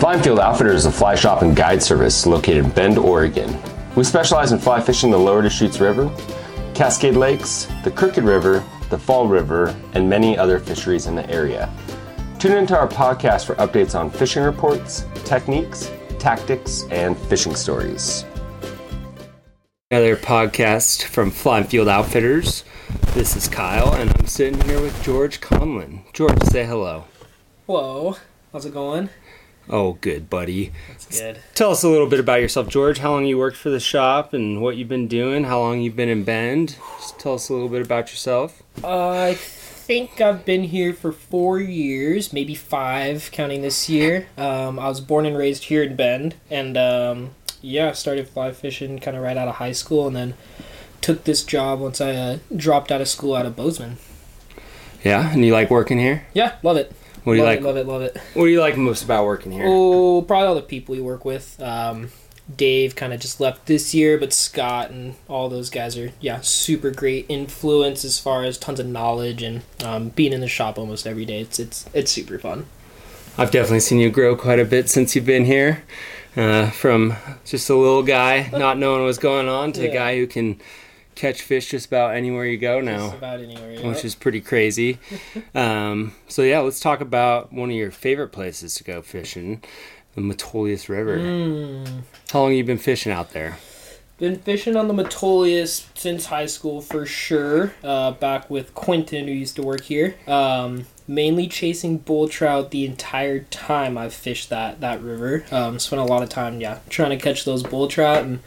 Fly and Field Outfitters is a fly shop and guide service located in Bend, Oregon. We specialize in fly fishing the lower Deschutes River, Cascade Lakes, the Crooked River, the Fall River, and many other fisheries in the area. Tune into our podcast for updates on fishing reports, techniques, tactics, and fishing stories. Another podcast from Fly and Field Outfitters. This is Kyle, and I'm sitting here with George Conlin. George, say hello. Hello, how's it going? Oh, good, buddy. That's good. Tell us a little bit about yourself, George. How long you worked for the shop and what you've been doing. How long you've been in Bend. Just tell us a little bit about yourself. Uh, I think I've been here for four years, maybe five, counting this year. Um, I was born and raised here in Bend, and um, yeah, started fly fishing kind of right out of high school, and then took this job once I uh, dropped out of school out of Bozeman. Yeah, and you like working here? Yeah, love it. What do you love like? It, love it, love it. What do you like most about working here? Oh, probably all the people you work with. Um, Dave kind of just left this year, but Scott and all those guys are yeah super great influence as far as tons of knowledge and um, being in the shop almost every day. It's it's it's super fun. I've definitely seen you grow quite a bit since you've been here. Uh, from just a little guy not knowing what's going on to a guy who can catch fish just about anywhere you go now. Just about anywhere. which is pretty crazy. um, so yeah, let's talk about one of your favorite places to go fishing, the Metolius River. Mm. How long you been fishing out there? Been fishing on the Metolius since high school for sure. Uh, back with Quentin, who used to work here. Um, mainly chasing bull trout the entire time I've fished that that river. Um, spent a lot of time, yeah, trying to catch those bull trout, and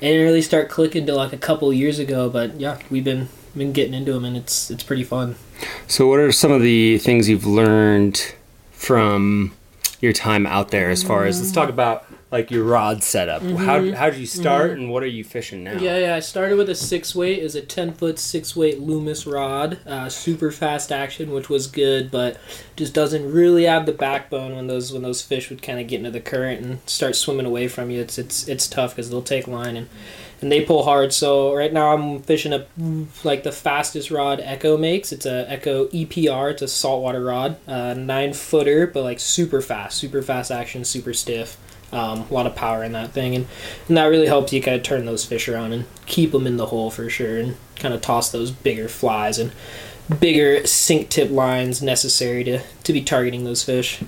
it didn't really start clicking till like a couple years ago. But yeah, we've been been getting into them, and it's it's pretty fun. So, what are some of the things you've learned from your time out there? As far as let's talk about like your rod setup. How how did you start, and what are you fishing now? Yeah, yeah. I started with a six weight. Is a ten foot six weight Loomis rod. Uh, super fast action, which was good, but just doesn't really have the backbone when those when those fish would kind of get into the current and start swimming away from you. It's it's it's tough because they'll take line and and they pull hard. So right now I'm fishing a like the fastest rod Echo makes. It's a Echo EPR. It's a saltwater rod, uh, nine footer, but like super fast, super fast action, super stiff. Um, a lot of power in that thing, and, and that really helps you kind of turn those fish around and keep them in the hole for sure, and kind of toss those bigger flies and bigger sink tip lines necessary to to be targeting those fish.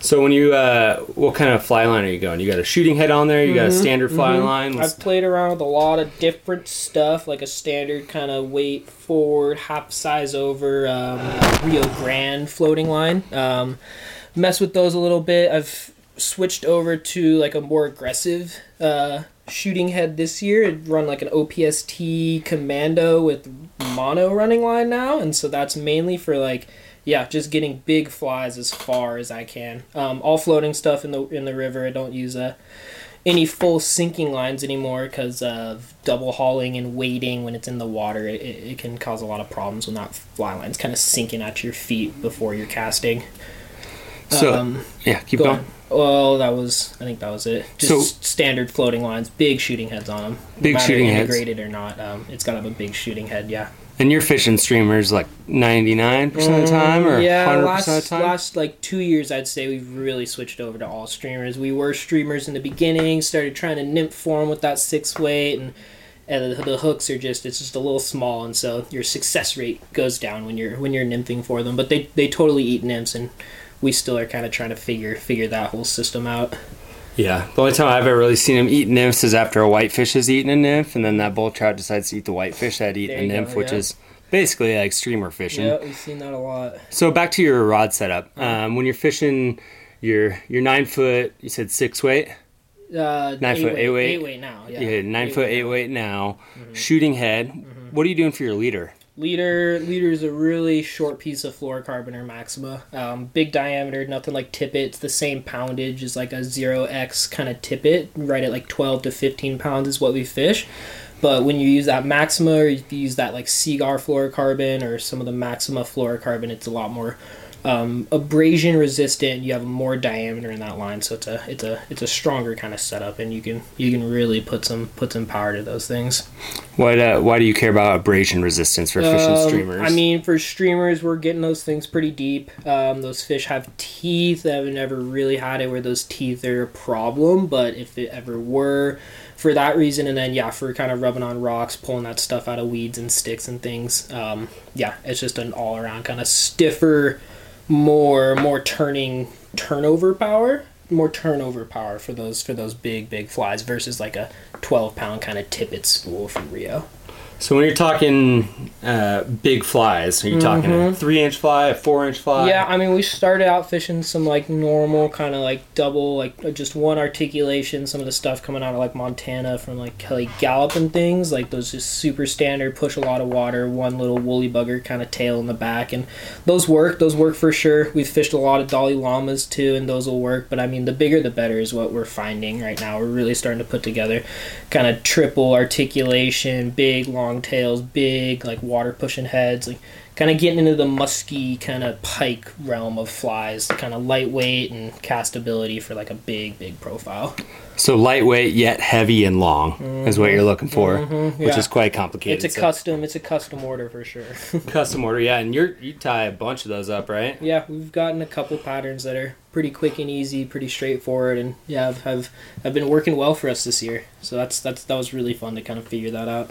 So when you uh, what kind of fly line are you going? You got a shooting head on there. You got a standard fly line. Let's- I've played around with a lot of different stuff, like a standard kind of weight forward, half size over um, Rio Grande floating line. Um, mess with those a little bit. I've switched over to like a more aggressive uh, shooting head this year. I'd run like an OPST Commando with mono running line now, and so that's mainly for like yeah, just getting big flies as far as I can. Um, all floating stuff in the in the river. I don't use a any full sinking lines anymore because of double hauling and wading when it's in the water. It, it, it can cause a lot of problems when that fly line's kind of sinking at your feet before you're casting. so um, yeah, keep Go going. on. Well, that was I think that was it. Just So- standard floating lines, big shooting heads on them. Big shooting heads. integrated or not, um, it's got to have a big shooting head. Yeah. And you're fishing streamers like 99% of the time or Mm, yeah, 100% last of the time? last like two years, I'd say we've really switched over to all streamers. We were streamers in the beginning, started trying to nymph form with that six weight, and and the, the hooks are just it's just a little small, and so your success rate goes down when you're when you're nymphing for them. But they they totally eat nymphs, and we still are kind of trying to figure figure that whole system out. Yeah, the only time I've ever really seen them eat nymphs is after a whitefish has eaten a nymph, and then that bull trout decides to eat the whitefish that There a nymph, go, which yeah. is basically like streamer fishing. Yeah, we've seen that a lot. So back to your rod setup. Um, when you're fishing your your nine foot, you said six weight, Uh, Nine foot, eight weight? eight weight now. Yeah, yeah, nine foot eight weight now, Mm-hmm. shooting head. What are you doing for your leader? Leader leader is a really short piece of fluorocarbon or maxima. Um, big diameter, nothing like tippet. It's the same poundage as like a zero X kind of tippet. Right at like twelve to fifteen pounds is what we fish. But when you use that maxima or you use that like Seaguar fluorocarbon or some of the maxima fluorocarbon, it's a lot more um, abrasion resistant. You have more diameter in that line, so it's a it's a it's a stronger kind of setup, and you can you can really put some put some power to those things. Why uh, why do you care about abrasion resistance for fishing Um, streamers? I mean, for streamers, we're getting those things pretty deep. Um, those fish have teeth. I've never really had it where those teeth are a problem, but if it ever were, for that reason, and then yeah, for kind of rubbing on rocks, pulling that stuff out of weeds and sticks and things. Um, yeah, it's just an all around kind of stiffer, more more turning turnover power. More turnover power for those for those big big flies versus like a twelve pound kind of tippet spool from Rio. So when you're talking uh, big flies, are you talking a three inch fly, a four inch fly? Mm-hmm. Yeah, I mean, we started out fishing some like normal kind of like double, like uh, just one articulation. Some of the stuff coming out of like Montana from like Kelly Galloup and things like those just super standard, push a lot of water, one little woolly bugger kind of tail in the back, and those work. Those work for sure. We've fished a lot of Dolly Llamas too, and those will work. But I mean, the bigger the better is what we're finding right now. We're really starting to put together kind of triple articulation, big long tails, big like water pushing heads, like kind of getting into the musky kind of pike realm of flies, kind of lightweight and castability for like a big, big profile. So lightweight yet heavy and long is what you're looking for, which Mm-hmm. yeah. is quite complicated. It's a So- custom, it's a custom order for sure. custom order, yeah. And you're you tie a bunch of those up, right? yeah, we've gotten a couple patterns that are pretty quick and easy, pretty straightforward, and yeah, have have, have been working well for us this year. So that's that's that was really fun to kind of figure that out.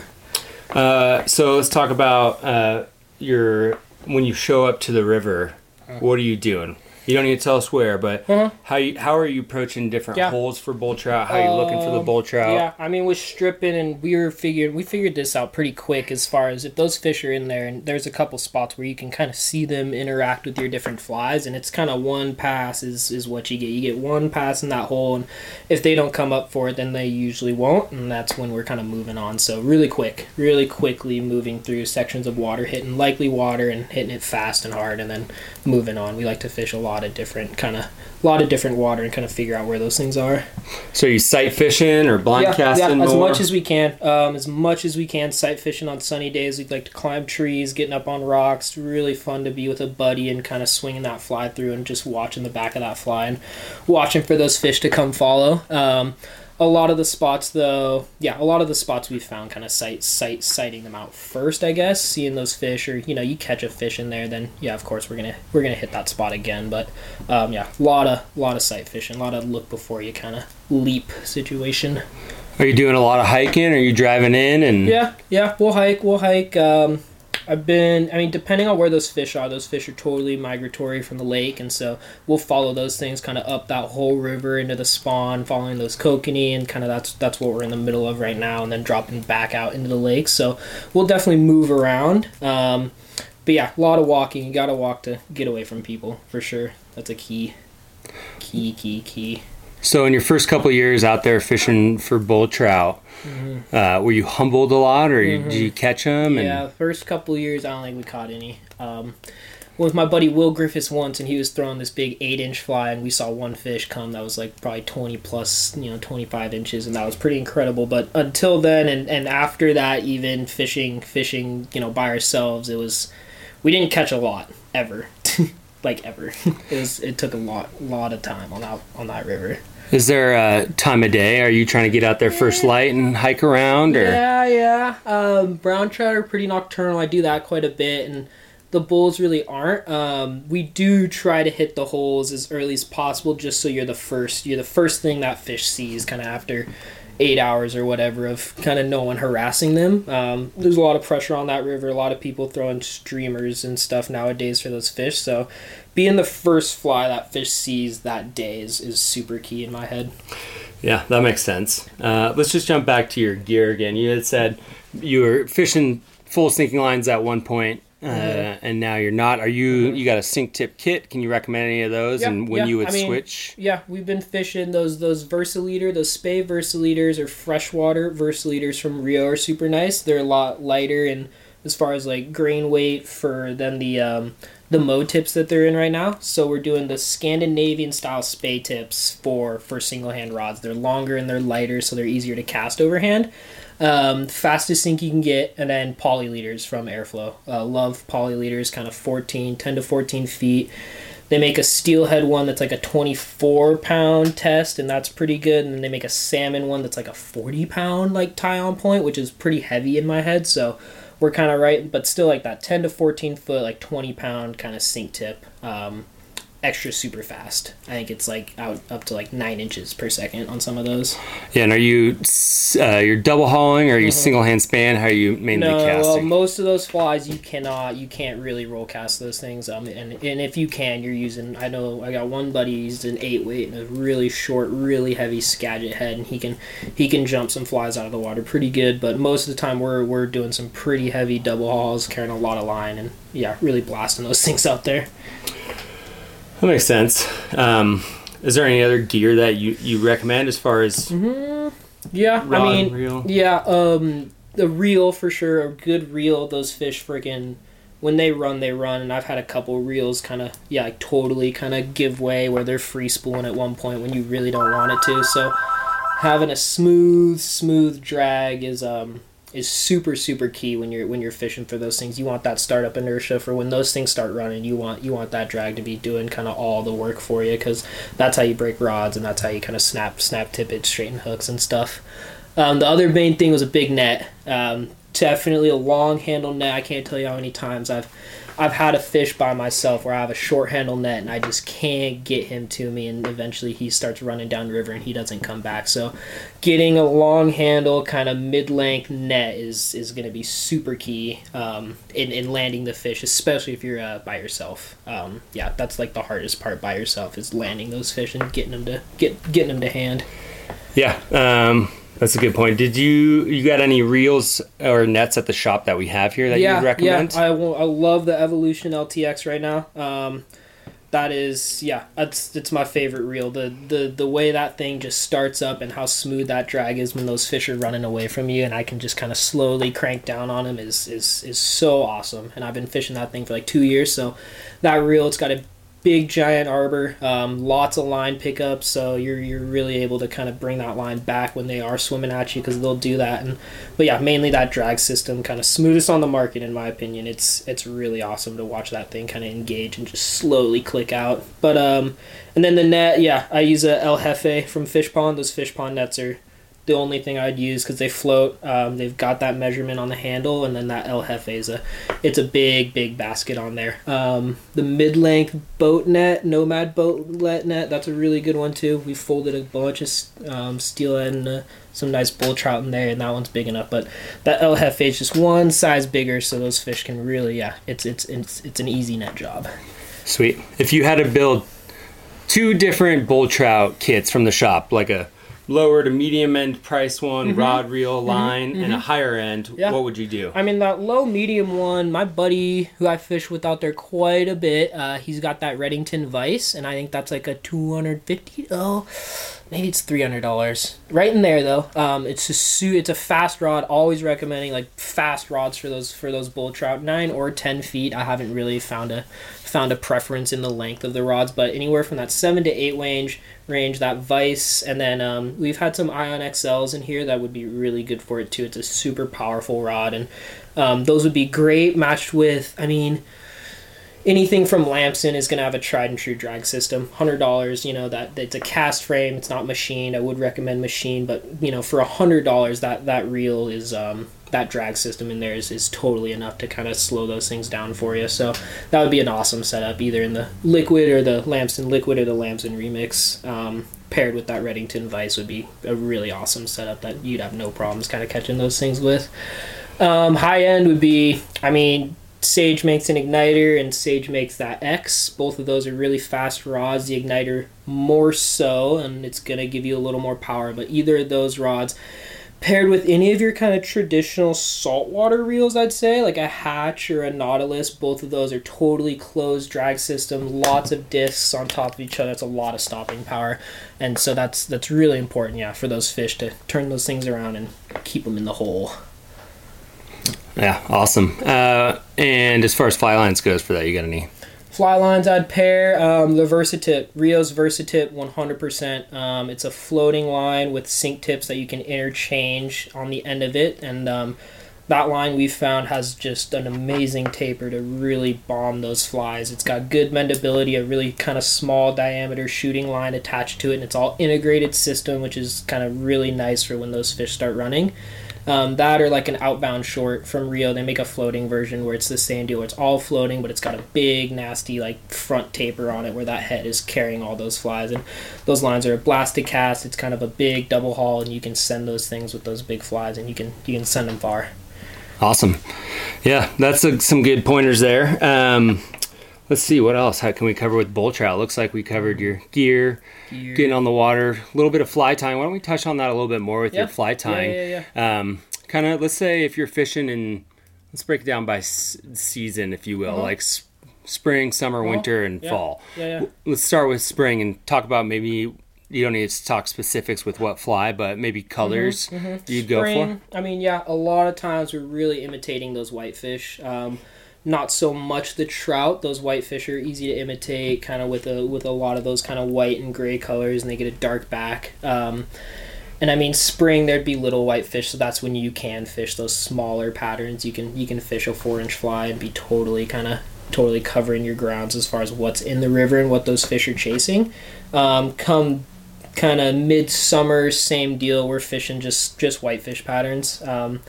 Uh, so let's talk about uh, your when you show up to the river. What are you doing? You don't need to tell us where, but Uh-huh. how you, how are you approaching different Yeah. holes for bull trout? How are you looking for the Um, bull trout? Yeah, I mean, we're stripping, and we were figured we figured this out pretty quick as far as if those fish are in there, and there's a couple spots where you can kind of see them interact with your different flies, and it's kind of one pass is is what you get. You get one pass in that hole, and if they don't come up for it, then they usually won't, and that's when we're kind of moving on. So really quick, really quickly moving through sections of water, hitting likely water, and hitting it fast and hard, and then moving on. We like to fish a lot of different kind of a lot of different water and kind of figure out where those things are. So you sight fishing or blind Yeah, casting yeah, as more? much as we can. Um, as much as we can. Sight fishing on sunny days. We'd like to climb trees, getting up on rocks. Really fun to be with a buddy and kind of swinging that fly through and just watching the back of that fly and watching for those fish to come follow. Um, a lot of the spots, though, yeah, a lot of the spots we found kind of sight, sight, sighting them out first. I guess seeing those fish, or you know, you catch a fish in there, then yeah, of course we're gonna we're gonna hit that spot again. But um, yeah, a lot of lot of sight fishing, a lot of look before you kind of leap situation. Are you doing a lot of hiking? Are you driving in and Yeah, yeah, we'll hike. We'll hike. Um, I've been. I mean, depending on where those fish are, those fish are totally migratory from the lake, and so we'll follow those things kind of up that whole river into the spawn, following those kokanee, and kind of that's that's what we're in the middle of right now, and then dropping back out into the lake. So we'll definitely move around. Um, but yeah, a lot of walking. You got to walk to get away from people for sure. That's a key, key, key, key. So in your first couple of years out there fishing for bull trout, uh, were you humbled a lot, or you, did you catch them? And Yeah, first couple years, I don't think we caught any. Um, with my buddy Will Griffiths once, and he was throwing this big eight-inch fly, and we saw one fish come that was like probably twenty plus, you know, twenty-five inches, and that was pretty incredible. But until then, and and after that, even fishing, fishing, you know, by ourselves, it was we didn't catch a lot ever, like ever. it was it took a lot, lot of time on that on that river. is there a time of day? Are you trying to get out there first light and hike around, or Yeah, yeah. Um, brown trout are pretty nocturnal. I do that quite a bit, and the bulls really aren't. Um, we do try to hit the holes as early as possible, just so you're the first. You're the first thing that fish sees, kind of after eight hours or whatever of kind of no one harassing them. Um, there's a lot of pressure on that river. A lot of people throwing streamers and stuff nowadays for those fish. So being the first fly that fish sees that day is, is super key in my head. Yeah, that makes sense. Uh, let's just jump back to your gear again. You had said you were fishing full sinking lines at one point, uh, and now you're not. Are you? You got a sink tip kit? Can you recommend any of those? Yeah, and when yeah, you would I mean, switch? Yeah, we've been fishing those those VersiLeader, those Spey VersiLeaders or freshwater VersiLeaders from Rio are super nice. They're a lot lighter and as far as like grain weight for than the um, the MOW tips that they're in right now. So we're doing the Scandinavian style Spey tips for for single hand rods. They're longer and they're lighter, so they're easier to cast overhand. Um, fastest sink you can get, and then poly leaders from Airflo. Uh, love leaders, kind of 14, 10 to 14 feet. They make a steelhead one that's like a 24 pound test, and that's pretty good. And then they make a salmon one that's like a 40 pound like tie on point, which is pretty heavy in my head. So we're kind of right, but still like that 10 to 14 foot, like 20 pound kind of sink tip. Um, extra super fast. I think it's like out up to like nine inches per second on some of those. Yeah, and are you uh, you're double hauling or are you single hand span? How are you mainly Mm-hmm. No, well, most of those flies you cannot, you can't really roll cast those things. Um, and and if you can, you're using. I know I got one buddy used an eight weight and a really short, really heavy Skagit head, and he can he can jump some flies out of the water pretty good. But most of the time we're we're doing some pretty heavy double hauls, carrying a lot of line, and yeah, really blasting those things out there. That makes sense. Um, is there any other gear that you, you recommend as far as Yeah, rod, I mean, reel? Yeah, um, the reel for sure. A good reel. Those fish freaking when they run, they run. And I've had a couple reels kind of yeah, like totally kind of give way where they're free spooling at one point when you really don't want it to. So having a smooth, smooth drag is um is super super key when you're when you're fishing for those things. You want that startup inertia for when those things start running. You want you want that drag to be doing kind of all the work for you because that's how you break rods and that's how you kind of snap snap tippets, straighten hooks and stuff. Um, the other main thing was a big net. Um, definitely a long handle net. I can't tell you how many times I've I've had a fish by myself where I have a short handle net and I just can't get him to me, and eventually he starts running down river and he doesn't come back. So, getting a long handle, kind of mid length net is is going to be super key um, in in landing the fish, especially if you're uh, by yourself. Um, yeah, that's like the hardest part by yourself is landing those fish and getting them to get getting them to hand. Yeah, um, that's a good point. Did you you got any reels or nets at the shop that we have here that you would recommend? Yeah, I, I love the Evolution LTX right now. Um, that is, yeah, that's it's my favorite reel. The the the way that thing just starts up and how smooth that drag is when those fish are running away from you, and I can just kind of slowly crank down on them is is is so awesome. And I've been fishing that thing for like two years, so that reel it's got a big giant arbor. Um, lots of line pickups so you're you're really able to kind of bring that line back when they are swimming at you because they'll do that. And but yeah mainly that drag system kind of smoothest on the market in my opinion. It's it's really awesome to watch that thing kind of engage and just slowly click out. But um and then the net yeah i use a el jefe from Fishpond. Those Fishpond nets are the only thing I'd use because they float. Um, they've got that measurement on the handle, and then that El Jefe is a, it's a big, big basket on there. Um, the mid-length boat net, Nomad boat net, that's a really good one too. We folded a bunch of um, steelhead and uh, some nice bull trout in there, and that one's big enough. But that El Jefe is just one size bigger, so those fish can really, yeah, it's it's it's it's an easy net job. Sweet. If you had to build two different bull trout kits from the shop, like a lower to medium end price one, rod reel line, and a higher end, Mm-hmm. Yeah. what would you do? I mean, that low medium one, my buddy who I fish with out there quite a bit, uh, he's got that Redington Vice, and I think that's like a 250 Oh, maybe it's $300. Right in there, though. Um, it's a su- it's a fast rod. Always recommending like fast rods for those for those bull trout. 9 or 10 feet. I haven't really found a found a preference in the length of the rods, but anywhere from that 7 to 8 range, range that Vice, and then um, we've had some Ion XLs in here that would be really good for it too. It's a super powerful rod, and um, those would be great matched with. I mean, anything from Lamson is going to have a tried and true drag system. Hundred dollars, you know that it's a cast frame. It's not machined. I would recommend machine, but you know for a hundred dollars, that that reel is um, that drag system in there is, is totally enough to kind of slow those things down for you. So that would be an awesome setup, either in the liquid or the Lamson liquid or the Lamson remix. Um, paired with that Redington Vice would be a really awesome setup that you'd have no problems kind of catching those things with. Um, high end would be, I mean, Sage makes an igniter and Sage makes that X. Both of those are really fast rods. The igniter more so, and it's gonna give you a little more power. But either of those rods, paired with any of your kind of traditional saltwater reels, I'd say like a Hatch or a Nautilus, both of those are totally closed drag system. Lots of discs on top of each other. It's a lot of stopping power, and so that's that's really important, yeah, for those fish to turn those things around and keep them in the hole. Yeah, awesome. Uh, and as far as fly lines goes for that, you got any Fly lines I'd pair um, the VersiTip, Rio's VersiTip 100%. Um, it's a floating line with sink tips that you can interchange on the end of it. And um, that line we found has just an amazing taper to really bomb those flies. It's got good mendability, a really kind of small diameter shooting line attached to it, and it's all integrated system, which is kind of really nice for when those fish start running. Um, that or like an outbound short from Rio, they make a floating version where it's the same deal. It's all floating, but it's got a big, nasty like front taper on it where that head is carrying all those flies. And those lines are a blasted cast. It's kind of a big double haul, and you can send those things with those big flies, and you can you can send them far. Awesome. Yeah, that's a, some good pointers there. Um, let's see what else. How can we cover with bull trout? Looks like we covered your gear, Gear. getting on the water, a little bit of fly tying. Why don't we touch on that a little bit more with your fly tying? Yeah, yeah, Um, kind of, let's say if you're fishing in, let's break it down by s- season, if you will, Uh-huh. like s- spring, summer, winter, and Yeah. fall. Yeah, yeah. Let's start with spring and talk about maybe. You don't need to talk specifics with what fly, but maybe colors you go for. Mm-hmm, Spring, I mean, yeah, a lot of times we're really imitating those whitefish. Um, not so much the trout. Those whitefish are easy to imitate, kind of with a with a lot of those kind of white and gray colors, and they get a dark back. Um, and I mean, spring there'd be little whitefish, so that's when you can fish those smaller patterns. You can you can fish a four inch fly and be totally kind of totally covering your grounds as far as what's in the river and what those fish are chasing. Um, come kind of midsummer, same deal. We're fishing just just whitefish patterns. Um,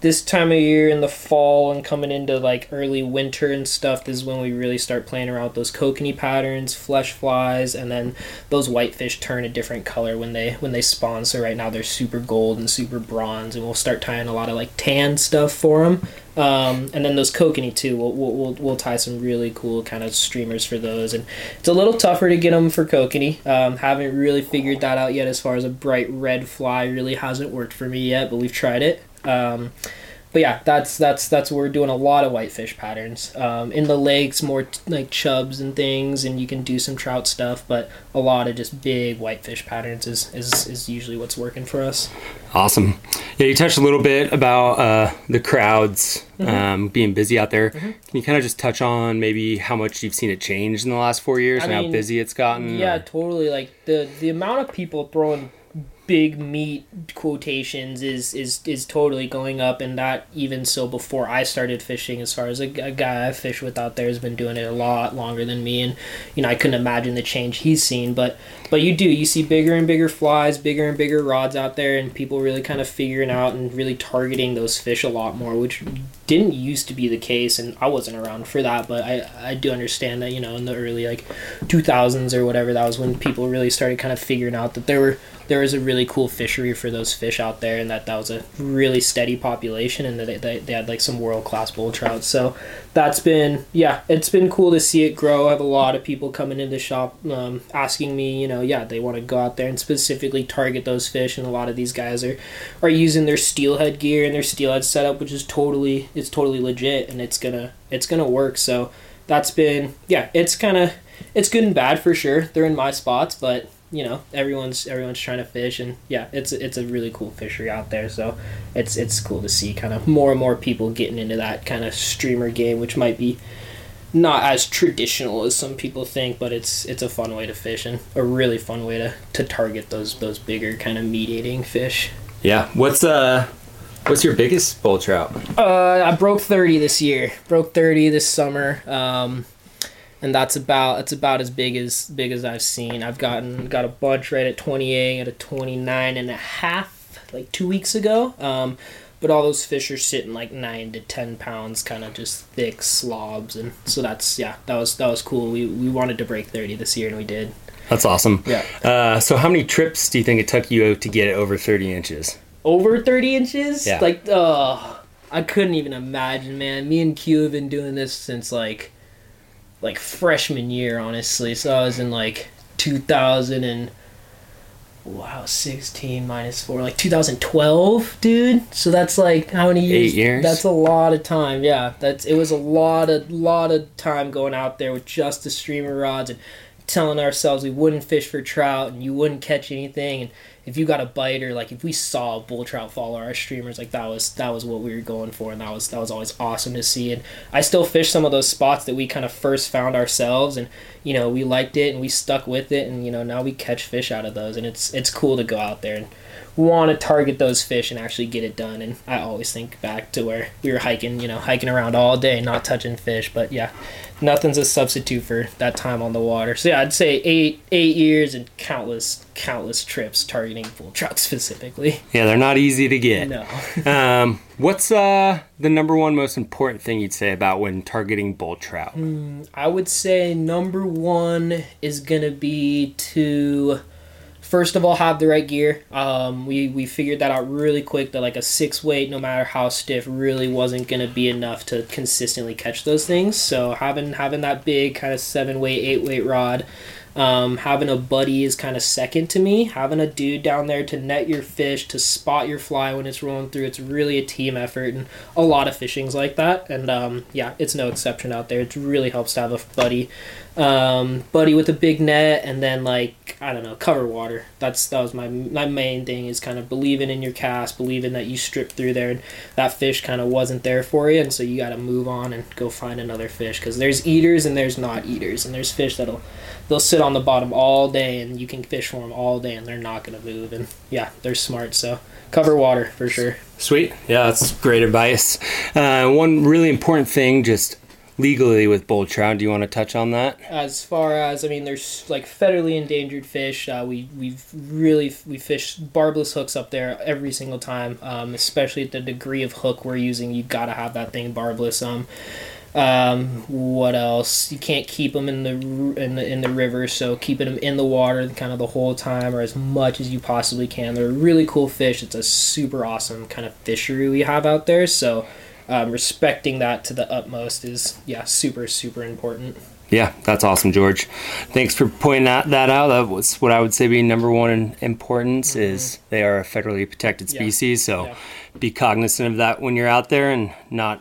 this time of year in the fall and coming into like early winter and stuff, this is when we really start playing around with those kokanee patterns, flesh flies, and then those whitefish turn a different color when they when they spawn. So right now they're super gold and super bronze, and we'll start tying a lot of like tan stuff for them. Um, and then those kokanee too. We'll, we'll, we'll, we'll tie some really cool kind of streamers for those, and it's a little tougher to get them for kokanee. Um, haven't really figured that out yet. As far as a bright red fly, really hasn't worked for me yet, but we've tried it. Um, but yeah, that's that's that's where we're doing a lot of whitefish patterns um, in the lakes, more t- like chubs and things, and you can do some trout stuff. But a lot of just big whitefish patterns is is, is usually what's working for us. Awesome. Yeah, you touched a little bit about uh, the crowds Mm-hmm. um, being busy out there. Can you kind of just touch on maybe how much you've seen it change in the last four years I and how busy it's gotten? Yeah, or- totally. Like the the amount of people throwing big meat quotations is is is totally going up, and that even so before I started fishing. As far as a, a guy I fish with out there has been doing it a lot longer than me, and you know I couldn't imagine the change he's seen. But but you do you see bigger and bigger flies, bigger and bigger rods out there, and people really kind of figuring out and really targeting those fish a lot more, which didn't used to be the case, and I wasn't around for that. But I I do understand that you know in the early like 2000s or whatever that was when people really started kind of figuring out that there were there was a really cool fishery for those fish out there and that that was a really steady population and they, they, they had like some world class bull trout. So that's been yeah it's been cool to see it grow. I have a lot of people coming into the shop um, asking me you know yeah they want to go out there and specifically target those fish and a lot of these guys are are using their steelhead gear and their steelhead setup which is totally it's totally legit and it's gonna it's gonna work. So that's been yeah it's kind of it's good and bad for sure. They're in my spots but you know everyone's everyone's trying to fish and yeah it's it's a really cool fishery out there so it's it's cool to see kind of more and more people getting into that kind of streamer game which might be not as traditional as some people think but it's it's a fun way to fish and a really fun way to to target those those bigger kind of meat eating fish Yeah. What's uh, what's your biggest bull trout? Uh, I broke thirty this year. Broke thirty this summer. Um, and that's about that's about as big as big as I've seen. I've gotten got a bunch right at twenty eight, at a twenty nine and a half, like two weeks ago. Um, but all those fish are sitting like nine to ten pounds, kind of just thick slobs, and so that's yeah, that was that was cool. We we wanted to break thirty this year, and we did. That's awesome. Yeah. Uh, so how many trips do you think it took you to get it over 30 inches? over 30 inches Yeah. like oh i couldn't even imagine man me and q have been doing this since like like freshman year honestly. So i was in like 2000 and wow 16 minus 4 like 2012 dude. So that's like how many years? Eight years? that's a lot of time yeah. That's it was a lot of lot of time going out there with just the streamer rods and telling ourselves we wouldn't fish for trout and you wouldn't catch anything and if you got a bite or like if we saw a bull trout follow our streamers like that was that was what we were going for and that was that was always awesome to see and I still fish some of those spots that we kind of first found ourselves and you know we liked it and we stuck with it and you know now we catch fish out of those and it's it's cool to go out there and want to target those fish and actually get it done and I always think back to where we were hiking you know hiking around all day not touching fish but yeah nothing's a substitute for that time on the water. So yeah, I'd say eight eight years and countless countless trips targeting bull trout specifically. Yeah, they're not easy to get. No. Um, what's uh, the number one most important thing you'd say about when targeting bull trout? I would say number one is gonna be to first of all have the right gear um, we, we figured that out really quick that like a six weight no matter how stiff really wasn't going to be enough to consistently catch those things so having having that big kind of seven weight eight weight rod um, having a buddy is kind of second to me. Having a dude down there to net your fish to spot your fly when it's rolling through it's really a team effort and a lot of fishing's like that. And um, yeah it's no exception out there. It really helps to have a buddy um, buddy with a big net, and then like I don't know, cover water. That's that was my my main thing is kind of believing in your cast, believing that you stripped through there and that fish kind of wasn't there for you, and so you got to move on and go find another fish because there's eaters and there's not eaters, and there's fish that'll they'll sit on the bottom all day and you can fish for them all day and they're not gonna move, and yeah, they're smart. So cover water for sure. Sweet. Yeah, that's great advice. Uh, one really important thing, just legally with bull trout. Do you want to touch on that? As far as I mean, there's like federally endangered fish. Uh, we we've really we fish barbless hooks up there every single time. Um, especially at the degree of hook we're using, you gotta have that thing barbless. Um, um, what else? You can't keep them in the in the in the river, so keeping them in the water kind of the whole time or as much as you possibly can. They're a really cool fish. It's a super awesome kind of fishery we have out there. So um, respecting that to the utmost is yeah super super important. Yeah, that's awesome, George. Thanks for pointing that, that out. That was what I would say being number one in importance mm-hmm. is they are a federally protected species. Yeah. So yeah. be cognizant of that when you're out there and not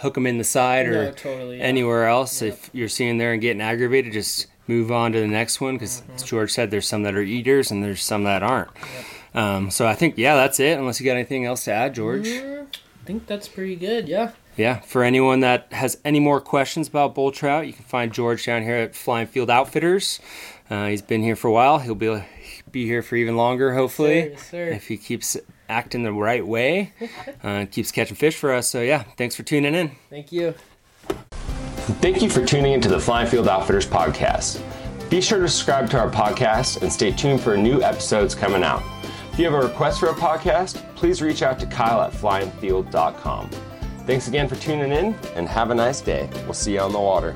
hook them in the side or no, totally, yeah. anywhere else. Yep. If you're seeing there and getting aggravated, just move on to the next one because, mm-hmm. as George said, there's some that are eaters and there's some that aren't. Yep. Um, so I think yeah, that's it. Unless you got anything else to add, George. Mm-hmm think that's pretty good. Yeah. Yeah. For anyone that has any more questions about bull trout, you can find George down here at Fly and Field Outfitters. Uh, he's been here for a while. He'll be be here for even longer, hopefully, yes, sir, if he keeps acting the right way, uh, keeps catching fish for us. So yeah, thanks for tuning in. Thank you. Thank you for tuning into the Fly and Field Outfitters podcast. Be sure to subscribe to our podcast and stay tuned for new episodes coming out. If you have a request for a podcast, please reach out to Kyle at flyandfield.com. Thanks again for tuning in and have a nice day. We'll see you on the water.